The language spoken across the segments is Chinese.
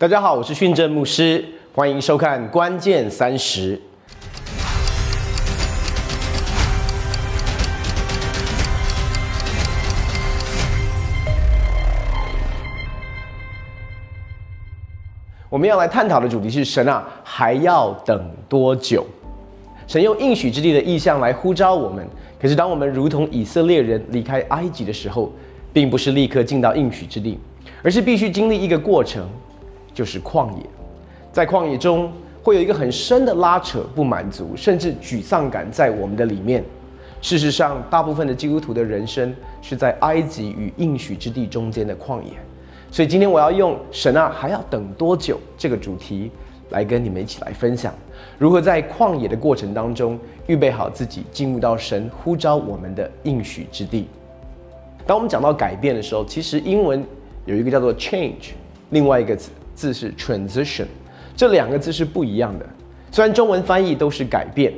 大家好，我是训正牧师，欢迎收看《关键三十》。我们要来探讨的主题是：神啊，还要等多久？神用应许之地的意象来呼召我们，可是当我们如同以色列人离开埃及的时候，并不是立刻进到应许之地，而是必须经历一个过程。就是旷野，在旷野中会有一个很深的拉扯、不满足，甚至沮丧感在我们的里面。事实上，大部分的基督徒的人生是在埃及与应许之地中间的旷野。所以今天我要用“神啊，还要等多久”这个主题来跟你们一起来分享，如何在旷野的过程当中预备好自己，进入到神呼召我们的应许之地。当我们讲到改变的时候，其实英文有一个叫做 “change”，另外一个词。字是 transition，这两个字是不一样的。虽然中文翻译都是改变，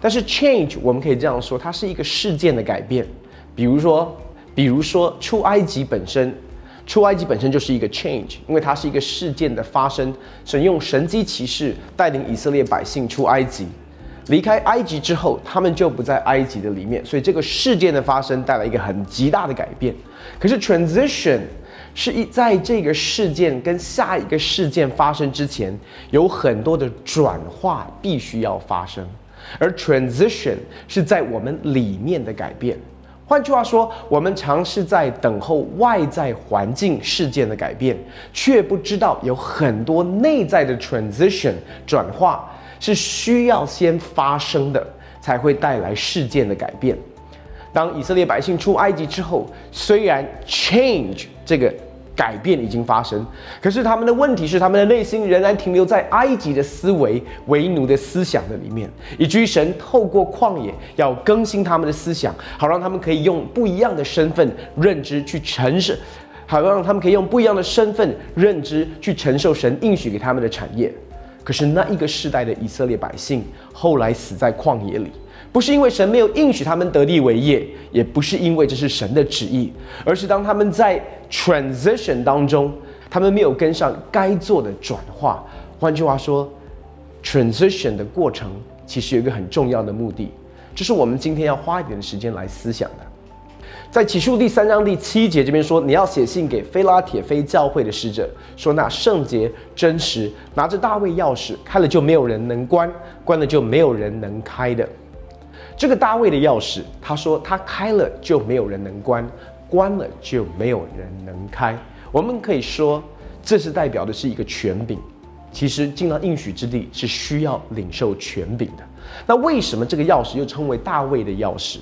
但是 change 我们可以这样说，它是一个事件的改变。比如说，比如说出埃及本身，出埃及本身就是一个 change，因为它是一个事件的发生。神用神机骑士带领以色列百姓出埃及，离开埃及之后，他们就不在埃及的里面，所以这个事件的发生带来一个很极大的改变。可是 transition。是一在这个事件跟下一个事件发生之前，有很多的转化必须要发生，而 transition 是在我们里面的改变。换句话说，我们尝试在等候外在环境事件的改变，却不知道有很多内在的 transition 转化是需要先发生的，才会带来事件的改变。当以色列百姓出埃及之后，虽然 change 这个改变已经发生，可是他们的问题是，他们的内心仍然停留在埃及的思维、为奴的思想的里面，以至于神透过旷野要更新他们的思想，好让他们可以用不一样的身份认知去承受，好让他们可以用不一样的身份认知去承受神应许给他们的产业。可是那一个世代的以色列百姓后来死在旷野里。不是因为神没有应许他们得地为业，也不是因为这是神的旨意，而是当他们在 transition 当中，他们没有跟上该做的转化。换句话说，transition 的过程其实有一个很重要的目的，这是我们今天要花一点时间来思想的。在启示第三章第七节这边说，你要写信给菲拉铁菲教会的使者，说那圣洁真实，拿着大卫钥匙，开了就没有人能关，关了就没有人能开的。这个大卫的钥匙，他说他开了就没有人能关，关了就没有人能开。我们可以说，这是代表的是一个权柄。其实进到应许之地是需要领受权柄的。那为什么这个钥匙又称为大卫的钥匙？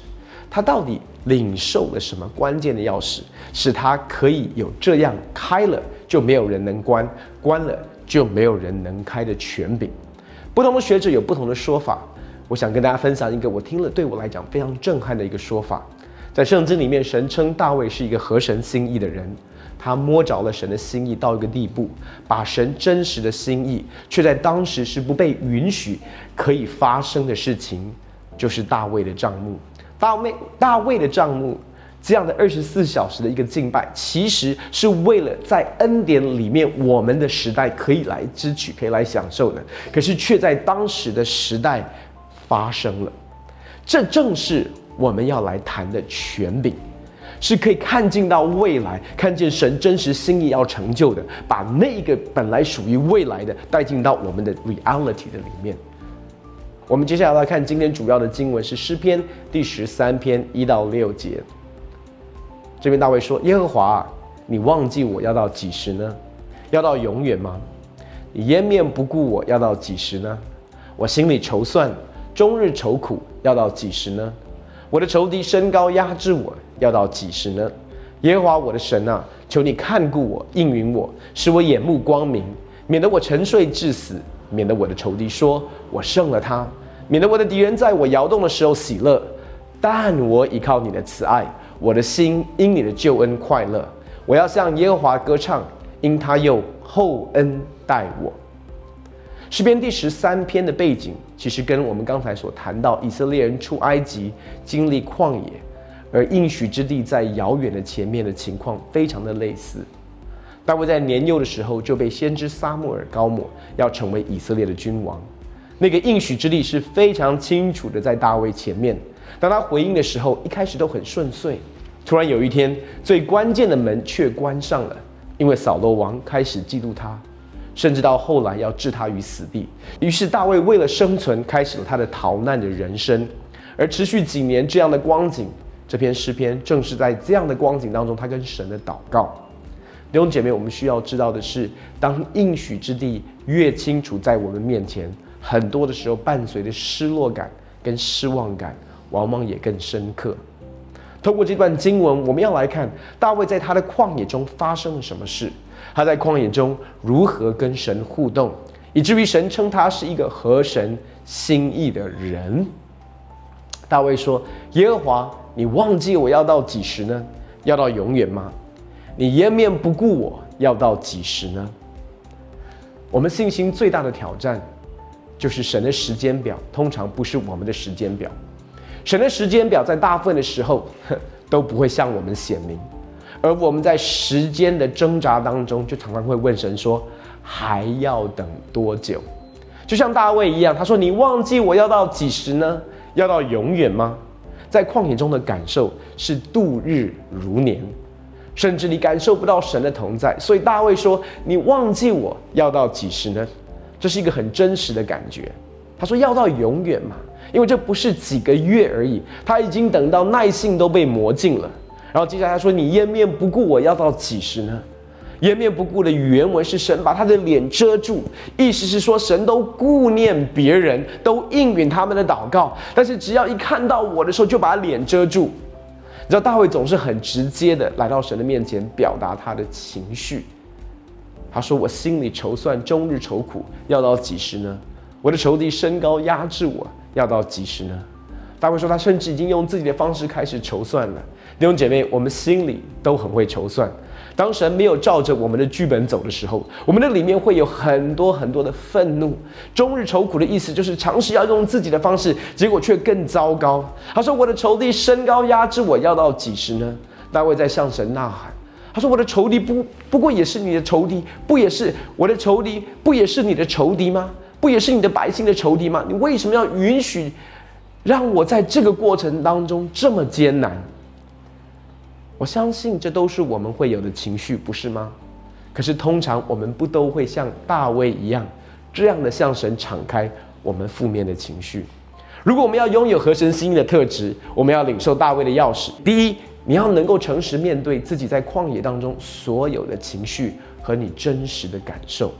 他到底领受了什么关键的钥匙，使他可以有这样开了就没有人能关，关了就没有人能开的权柄？不同的学者有不同的说法。我想跟大家分享一个我听了对我来讲非常震撼的一个说法，在圣经里面，神称大卫是一个合神心意的人，他摸着了神的心意到一个地步，把神真实的心意，却在当时是不被允许可以发生的事情，就是大卫的账目。大卫大卫的账目这样的二十四小时的一个敬拜，其实是为了在恩典里面我们的时代可以来支取，可以来享受的，可是却在当时的时代。发生了，这正是我们要来谈的权柄，是可以看见到未来，看见神真实心意要成就的，把那个本来属于未来的带进到我们的 reality 的里面。我们接下来来看今天主要的经文是诗篇第十三篇一到六节。这边大卫说：“耶和华，你忘记我要到几时呢？要到永远吗？你颜面不顾我要到几时呢？我心里筹算。”终日愁苦，要到几时呢？我的仇敌身高压制我，要到几时呢？耶和华我的神啊，求你看顾我，应允我，使我眼目光明，免得我沉睡至死，免得我的仇敌说我胜了他，免得我的敌人在我摇动的时候喜乐。但我依靠你的慈爱，我的心因你的救恩快乐。我要向耶和华歌唱，因他又厚恩待我。诗篇第十三篇的背景，其实跟我们刚才所谈到以色列人出埃及经历旷野，而应许之地在遥远的前面的情况非常的类似。大卫在年幼的时候就被先知撒母耳高抹，要成为以色列的君王。那个应许之地是非常清楚的在大卫前面。当他回应的时候，一开始都很顺遂。突然有一天，最关键的门却关上了，因为扫罗王开始嫉妒他，甚至到后来要置他于死地。于是大卫为了生存，开始了他的逃难的人生。而持续几年这样的光景，这篇诗篇正是在这样的光景当中，他跟神的祷告。弟兄姐妹，我们需要知道的是，当应许之地越清楚在我们面前，很多的时候伴随着失落感跟失望感，往往也更深刻。透过这段经文，我们要来看大卫在他的旷野中发生了什么事，他在旷野中如何跟神互动，以至于神称他是一个合神心意的人。大卫说：“耶和华，你忘记我要到几时呢？要到永远吗？”你颜面不顾我，要到几时呢？我们信心最大的挑战，就是神的时间表通常不是我们的时间表。神的时间表在大部分的时候都不会向我们显明，而我们在时间的挣扎当中，就常常会问神说：“还要等多久？”就像大卫一样，他说：“你忘记我要到几时呢？要到永远吗？”在旷野中的感受是度日如年。甚至你感受不到神的同在，所以大卫说：“你忘记我要到几时呢？”这是一个很真实的感觉。他说：“要到永远嘛，因为这不是几个月而已，他已经等到耐性都被磨尽了。”然后接下来他说：“你颜面不顾我要到几时呢？”颜面不顾的原文是神把他的脸遮住，意思是说神都顾念别人，都应允他们的祷告，但是只要一看到我的时候，就把脸遮住。你知道大卫总是很直接的来到神的面前，表达他的情绪。他说：“我心里筹算，终日愁苦，要到几时呢？我的仇敌身高压制我，要到几时呢？”大卫说，他甚至已经用自己的方式开始筹算了。弟兄姐妹，我们心里都很会筹算。当神没有照着我们的剧本走的时候，我们的里面会有很多很多的愤怒。终日愁苦的意思就是尝试要用自己的方式，结果却更糟糕。他说：“我的仇敌身高压制我，要到几时呢？”大卫在向神呐喊。他说：“我的仇敌不不过也是你的仇敌，不也是我的仇敌，不也是你的仇敌吗？不也是你的百姓的仇敌吗？你为什么要允许让我在这个过程当中这么艰难？”我相信这都是我们会有的情绪，不是吗？可是通常我们不都会像大卫一样，这样的向神敞开我们负面的情绪。如果我们要拥有合神心意的特质，我们要领受大卫的钥匙。第一，你要能够诚实面对自己在旷野当中所有的情绪和你真实的感受。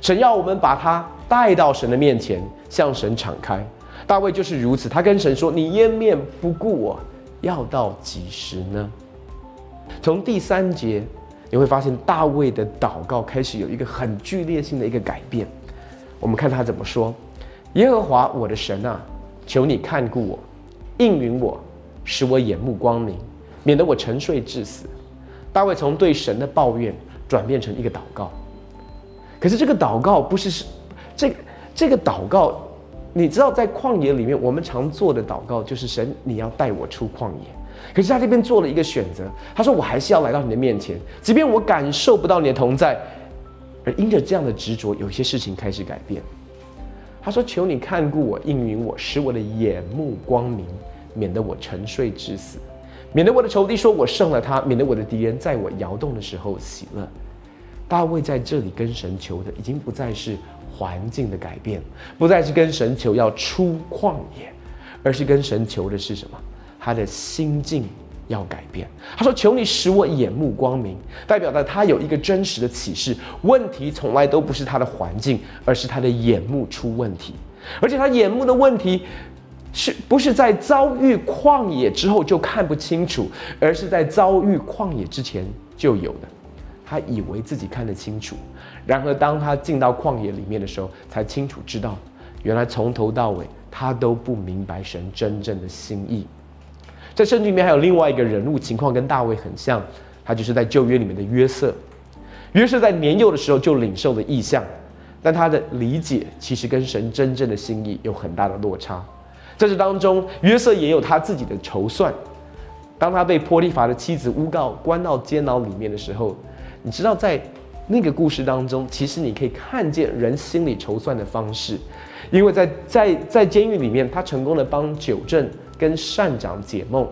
神要我们把它带到神的面前，向神敞开。大卫就是如此，他跟神说：“你掩面不顾我，要到几时呢？”从第三节，你会发现大卫的祷告开始有一个很剧烈性的一个改变。我们看他怎么说：“耶和华我的神啊，求你看顾我，应允我，使我眼目光明，免得我沉睡致死。”大卫从对神的抱怨转变成一个祷告。可是这个祷告不是是这这个祷告，你知道在旷野里面，我们常做的祷告就是神，你要带我出旷野。可是他这边做了一个选择，他说：“我还是要来到你的面前，即便我感受不到你的同在。”而因着这样的执着，有些事情开始改变。他说：“求你看顾我，应允我，使我的眼目光明，免得我沉睡致死，免得我的仇敌说我胜了他，免得我的敌人在我摇动的时候喜乐。”大卫在这里跟神求的，已经不再是环境的改变，不再是跟神求要出旷野，而是跟神求的是什么？他的心境要改变。他说：“求你使我眼目光明。”代表的他有一个真实的启示。问题从来都不是他的环境，而是他的眼目出问题。而且他眼目的问题，是不是在遭遇旷野之后就看不清楚，而是在遭遇旷野之前就有的。他以为自己看得清楚，然而当他进到旷野里面的时候，才清楚知道，原来从头到尾他都不明白神真正的心意。在圣经里面还有另外一个人物，情况跟大卫很像，他就是在旧约里面的约瑟。约瑟在年幼的时候就领受了异象，但他的理解其实跟神真正的心意有很大的落差。在这当中，约瑟也有他自己的筹算。当他被波利法的妻子诬告，关到监牢里面的时候，你知道在那个故事当中，其实你可以看见人心里筹算的方式，因为在在在监狱里面，他成功的帮九正跟善长解梦，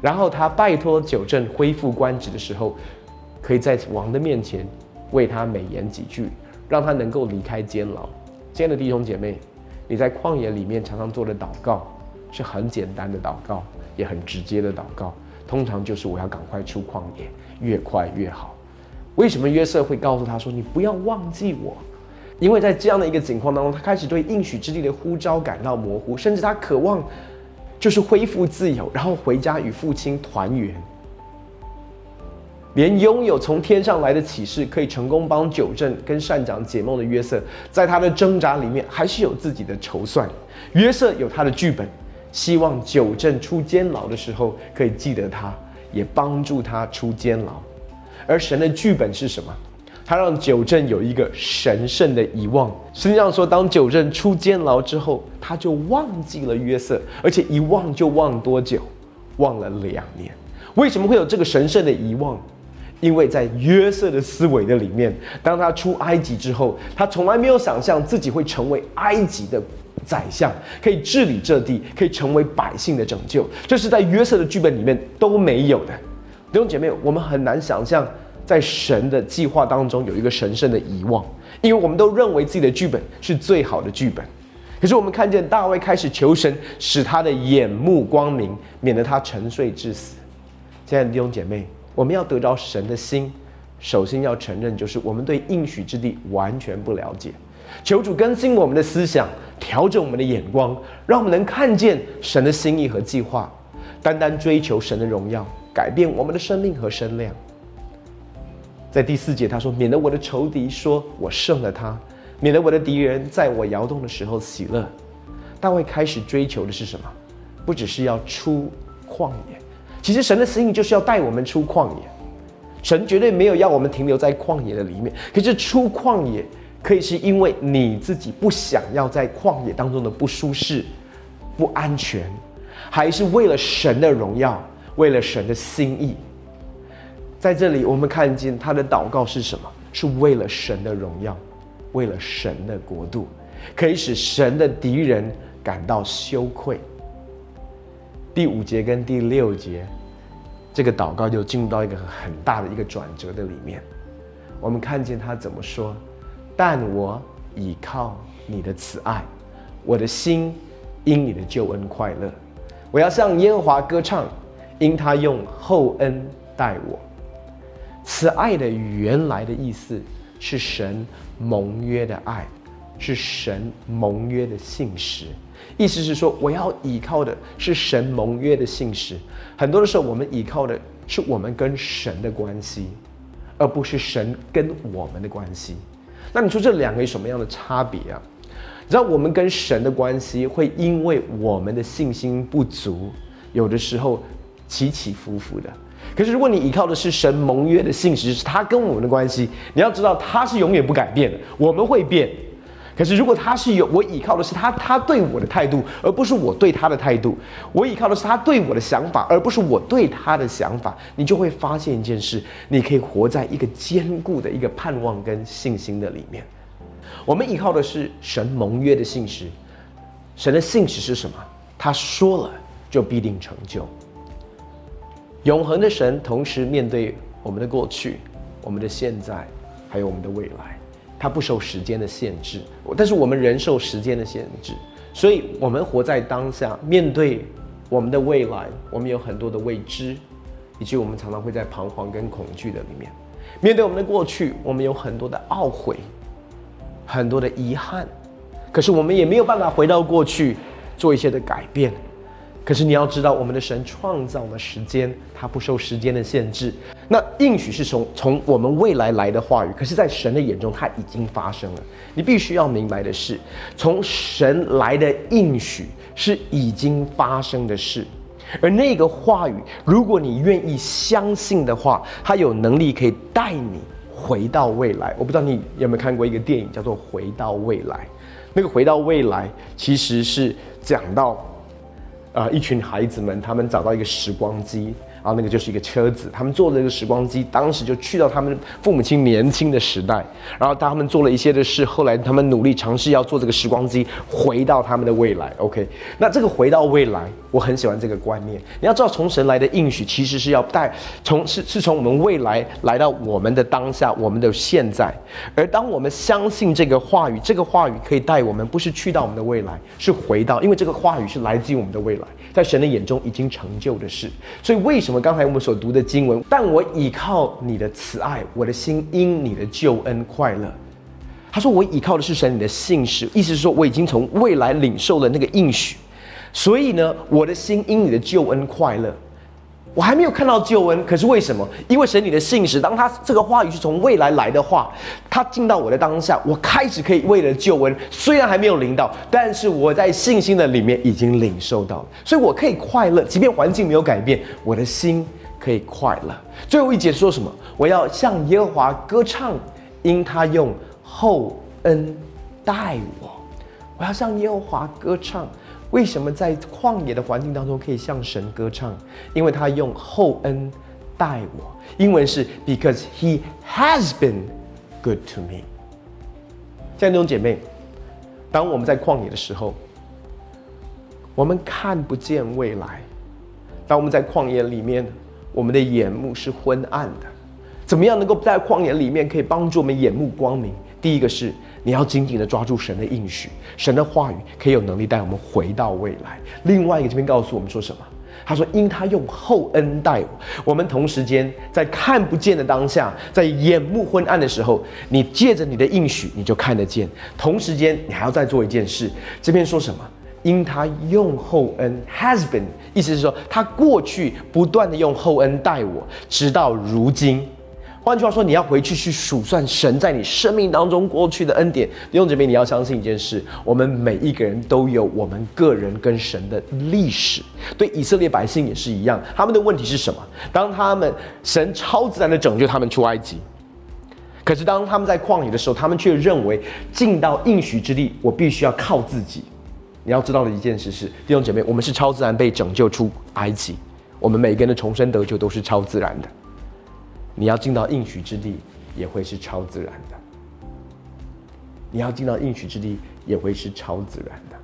然后他拜托九正恢复官职的时候，可以在王的面前为他美言几句，让他能够离开监牢。亲爱的弟兄姐妹，你在旷野里面常常做的祷告，是很简单的祷告，也很直接的祷告。通常就是我要赶快出旷野，越快越好。为什么约瑟会告诉他说：“你不要忘记我？”因为在这样的一个情况当中，他开始对应许之地的呼召感到模糊，甚至他渴望就是恢复自由，然后回家与父亲团圆。连拥有从天上来的启示，可以成功帮九正跟善长解梦的约瑟，在他的挣扎里面，还是有自己的筹算。约瑟有他的剧本。希望九正出监牢的时候可以记得他，也帮助他出监牢。而神的剧本是什么？他让九正有一个神圣的遗忘。实际上说，当九正出监牢之后，他就忘记了约瑟，而且一忘就忘多久？忘了两年。为什么会有这个神圣的遗忘？因为在约瑟的思维的里面，当他出埃及之后，他从来没有想象自己会成为埃及的。宰相可以治理这地，可以成为百姓的拯救，这是在约瑟的剧本里面都没有的。弟兄姐妹，我们很难想象在神的计划当中有一个神圣的遗忘，因为我们都认为自己的剧本是最好的剧本。可是我们看见大卫开始求神，使他的眼目光明，免得他沉睡致死。亲爱的弟兄姐妹，我们要得着神的心，首先要承认就是我们对应许之地完全不了解。求主更新我们的思想，调整我们的眼光，让我们能看见神的心意和计划，单单追求神的荣耀，改变我们的生命和身量。在第四节，他说：“免得我的仇敌说我胜了他，免得我的敌人在我摇动的时候喜乐。”大卫开始追求的是什么？不只是要出旷野，其实神的心意就是要带我们出旷野。神绝对没有要我们停留在旷野的里面，可是出旷野。可以是因为你自己不想要在旷野当中的不舒适、不安全，还是为了神的荣耀，为了神的心意？在这里，我们看见他的祷告是什么？是为了神的荣耀，为了神的国度，可以使神的敌人感到羞愧。第五节跟第六节，这个祷告就进入到一个很大的一个转折的里面。我们看见他怎么说？但我倚靠你的慈爱，我的心因你的救恩快乐。我要向耶和华歌唱，因他用厚恩待我。慈爱的原来的意思是神盟约的爱，是神盟约的信实。意思是说，我要依靠的是神盟约的信实。很多的时候，我们依靠的是我们跟神的关系，而不是神跟我们的关系。那你说这两个有什么样的差别啊？你知道我们跟神的关系会因为我们的信心不足，有的时候起起伏伏的。可是如果你依靠的是神盟约的信实，是他跟我们的关系，你要知道他是永远不改变的，我们会变。可是，如果他是有我依靠的是他，他对我的态度，而不是我对他的态度；我依靠的是他对我的想法，而不是我对他的想法，你就会发现一件事：你可以活在一个坚固的一个盼望跟信心的里面。我们依靠的是神盟约的信实，神的信实是什么？他说了就必定成就。永恒的神同时面对我们的过去、我们的现在，还有我们的未来。它不受时间的限制，但是我们人受时间的限制，所以我们活在当下，面对我们的未来，我们有很多的未知，以及我们常常会在彷徨跟恐惧的里面。面对我们的过去，我们有很多的懊悔，很多的遗憾，可是我们也没有办法回到过去做一些的改变。可是你要知道，我们的神创造了时间，他不受时间的限制。那应许是从从我们未来来的话语，可是，在神的眼中，它已经发生了。你必须要明白的是，从神来的应许是已经发生的事，而那个话语，如果你愿意相信的话，它有能力可以带你回到未来。我不知道你有没有看过一个电影，叫做《回到未来》。那个《回到未来》其实是讲到。啊，一群孩子们，他们找到一个时光机，然后那个就是一个车子，他们坐了一个时光机，当时就去到他们父母亲年轻的时代，然后他们做了一些的事，后来他们努力尝试要做这个时光机回到他们的未来。OK，那这个回到未来，我很喜欢这个观念。你要知道，从神来的应许其实是要带从是是从我们未来来到我们的当下，我们的现在。而当我们相信这个话语，这个话语可以带我们，不是去到我们的未来，是回到，因为这个话语是来自于我们的未来，在神的眼中已经成就的事。所以为什么刚才我们所读的经文？但我倚靠你的慈爱，我的心因你的救恩快乐。他说我倚靠的是神你的信实，意思是说我已经从未来领受了那个应许，所以呢，我的心因你的救恩快乐。我还没有看到救恩，可是为什么？因为神你的信实，当他这个话语是从未来来的话，他进到我的当下，我开始可以为了救恩，虽然还没有领到，但是我在信心的里面已经领受到了，所以我可以快乐，即便环境没有改变，我的心可以快乐。最后一节说什么？我要向耶和华歌唱，因他用厚恩待我。我要向耶和华歌唱。为什么在旷野的环境当中可以向神歌唱？因为他用厚恩待我。英文是 Because He has been good to me。像这种姐妹，当我们在旷野的时候，我们看不见未来；当我们在旷野里面，我们的眼目是昏暗的。怎么样能够在旷野里面可以帮助我们眼目光明？第一个是。你要紧紧的抓住神的应许，神的话语可以有能力带我们回到未来。另外一个这边告诉我们说什么？他说：“因他用厚恩待我。”我们同时间在看不见的当下，在眼目昏暗的时候，你借着你的应许，你就看得见。同时间，你还要再做一件事。这边说什么？因他用厚恩，has been，意思是说他过去不断的用厚恩待我，直到如今。换句话说，你要回去去数算神在你生命当中过去的恩典。弟兄姐妹，你要相信一件事：我们每一个人都有我们个人跟神的历史。对以色列百姓也是一样。他们的问题是什么？当他们神超自然的拯救他们出埃及，可是当他们在旷野的时候，他们却认为进到应许之地，我必须要靠自己。你要知道的一件事是，弟兄姐妹，我们是超自然被拯救出埃及，我们每个人的重生得救都是超自然的。你要进到应许之地，也会是超自然的。你要进到应许之地，也会是超自然的。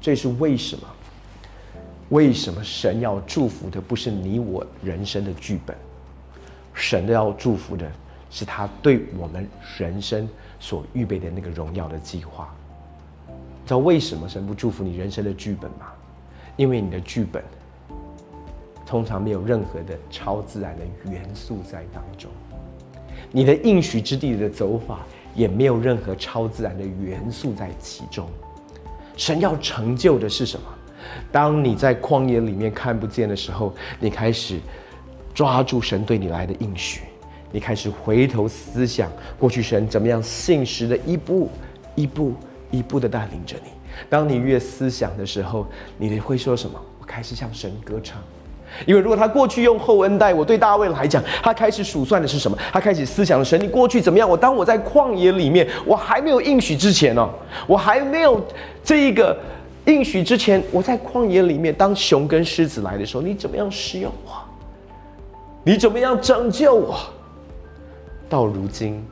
这是为什么？为什么神要祝福的不是你我人生的剧本？神要祝福的是他对我们人生所预备的那个荣耀的计划。知道为什么神不祝福你人生的剧本吗？因为你的剧本。通常没有任何的超自然的元素在当中，你的应许之地的走法也没有任何超自然的元素在其中。神要成就的是什么？当你在旷野里面看不见的时候，你开始抓住神对你来的应许，你开始回头思想过去神怎么样信实的一步一步一步的带领着你。当你越思想的时候，你会说什么？我开始向神歌唱。因为如果他过去用厚恩待我，对大卫来讲，他开始数算的是什么？他开始思想的神，你过去怎么样？我当我在旷野里面，我还没有应许之前呢，我还没有这一个应许之前，我在旷野里面，当熊跟狮子来的时候，你怎么样使用我？你怎么样拯救我？到如今，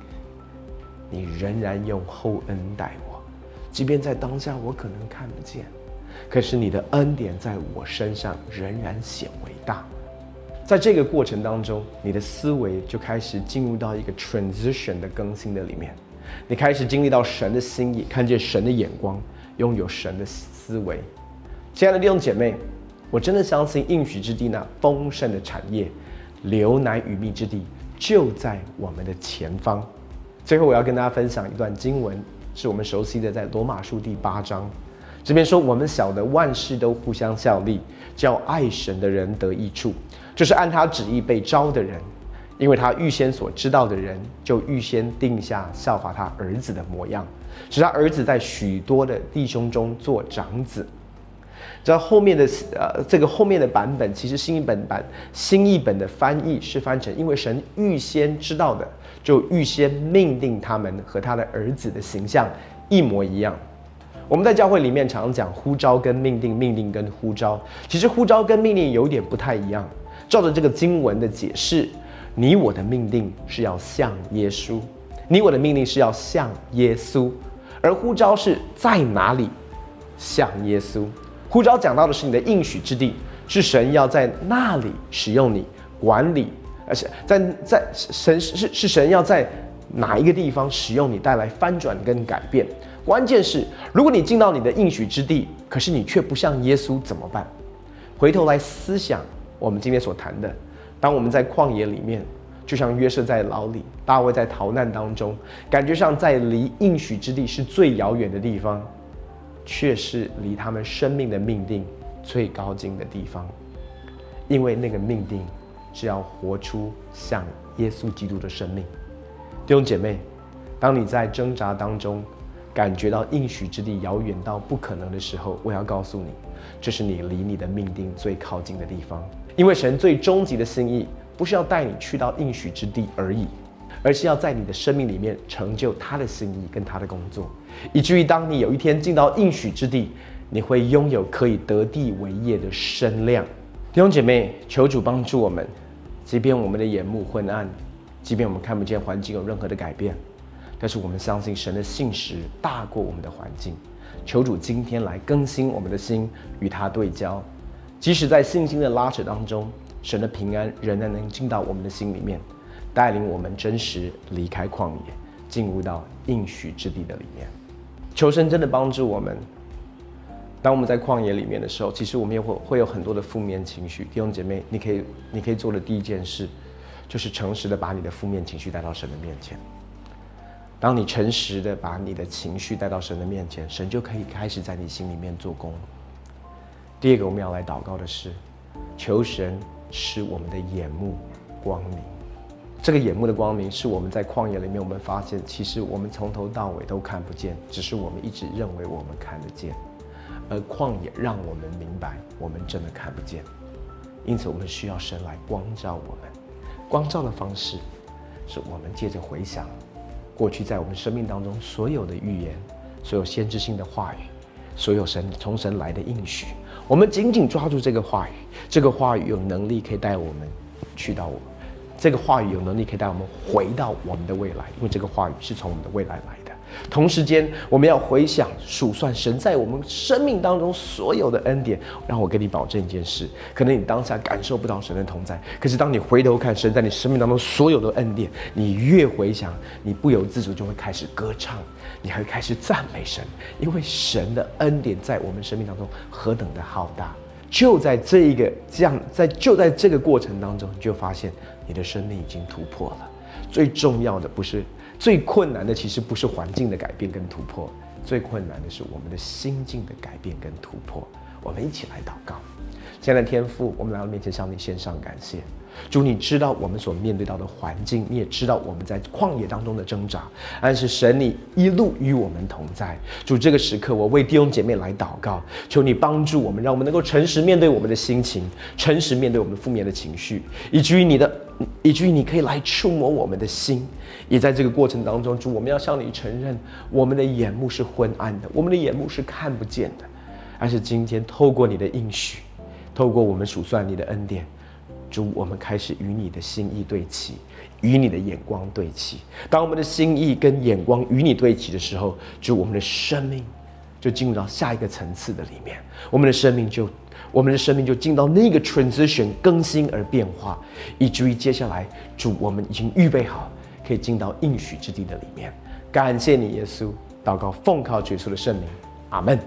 你仍然用厚恩待我，即便在当下我可能看不见。可是你的恩典在我身上仍然显为大，在这个过程当中，你的思维就开始进入到一个 transition 的更新的里面，你开始经历到神的心意，看见神的眼光，拥有神的思维。亲爱的弟兄姐妹，我真的相信应许之地那丰盛的产业，流奶与蜜之地就在我们的前方。最后，我要跟大家分享一段经文，是我们熟悉的，在罗马书第八章。这边说，我们晓得万事都互相效力，叫爱神的人得益处，就是按他旨意被招的人，因为他预先所知道的人，就预先定下效法他儿子的模样，使他儿子在许多的弟兄中做长子。在后面的呃这个后面的版本，其实新译本版新译本的翻译是翻成，因为神预先知道的，就预先命定他们和他的儿子的形象一模一样。我们在教会里面常常讲呼召跟命定，命令跟呼召，其实呼召跟命令有点不太一样。照着这个经文的解释，你我的命定是要像耶稣，你我的命令是要像耶稣，而呼召是在哪里？像耶稣。呼召讲到的是你的应许之地，是神要在那里使用你管理，而且在在神是是神要在哪一个地方使用你带来翻转跟改变。关键是，如果你进到你的应许之地，可是你却不像耶稣，怎么办？回头来思想我们今天所谈的，当我们在旷野里面，就像约瑟在牢里，大卫在逃难当中，感觉上在离应许之地是最遥远的地方。却是离他们生命的命定最高境的地方，因为那个命定是要活出像耶稣基督的生命。弟兄姐妹，当你在挣扎当中，感觉到应许之地遥远到不可能的时候，我要告诉你，这是你离你的命定最靠近的地方。因为神最终极的心意，不是要带你去到应许之地而已。而是要在你的生命里面成就他的心意跟他的工作，以至于当你有一天进到应许之地，你会拥有可以得地为业的身量。弟兄姐妹，求主帮助我们，即便我们的眼目昏暗，即便我们看不见环境有任何的改变，但是我们相信神的信实大过我们的环境。求主今天来更新我们的心，与他对焦，即使在信心的拉扯当中，神的平安仍然能进到我们的心里面。带领我们真实离开旷野，进入到应许之地的里面。求神真的帮助我们。当我们在旷野里面的时候，其实我们也会会有很多的负面情绪。弟兄姐妹，你可以你可以做的第一件事，就是诚实的把你的负面情绪带到神的面前。当你诚实的把你的情绪带到神的面前，神就可以开始在你心里面做工。第二个我们要来祷告的是，求神使我们的眼目光明。这个眼目的光明，是我们在旷野里面，我们发现，其实我们从头到尾都看不见，只是我们一直认为我们看得见，而旷野让我们明白，我们真的看不见。因此，我们需要神来光照我们。光照的方式，是我们借着回想过去在我们生命当中所有的预言，所有先知性的话语，所有神从神来的应许，我们紧紧抓住这个话语，这个话语有能力可以带我们去到我。这个话语有能力可以带我们回到我们的未来，因为这个话语是从我们的未来来。同时间，我们要回想数算神在我们生命当中所有的恩典。让我跟你保证一件事：可能你当下感受不到神的同在，可是当你回头看神在你生命当中所有的恩典，你越回想，你不由自主就会开始歌唱，你还会开始赞美神，因为神的恩典在我们生命当中何等的浩大。就在这一个这样，在就在这个过程当中，你就发现你的生命已经突破了。最重要的不是最困难的，其实不是环境的改变跟突破，最困难的是我们的心境的改变跟突破。我们一起来祷告，亲爱的天父，我们来到面前向你献上感谢。主，你知道我们所面对到的环境，你也知道我们在旷野当中的挣扎，但是神，你一路与我们同在。主，这个时刻，我为弟兄姐妹来祷告，求你帮助我们，让我们能够诚实面对我们的心情，诚实面对我们负面的情绪，以至于你的，以至于你可以来触摸我们的心。也在这个过程当中，主，我们要向你承认，我们的眼目是昏暗的，我们的眼目是看不见的，而是今天透过你的应许，透过我们数算你的恩典。主，我们开始与你的心意对齐，与你的眼光对齐。当我们的心意跟眼光与你对齐的时候，主，我们的生命就进入到下一个层次的里面。我们的生命就，我们的生命就进到那个 transition 更新而变化，以至于接下来，主，我们已经预备好，可以进到应许之地的里面。感谢你，耶稣。祷告奉靠主耶稣的圣名，阿门。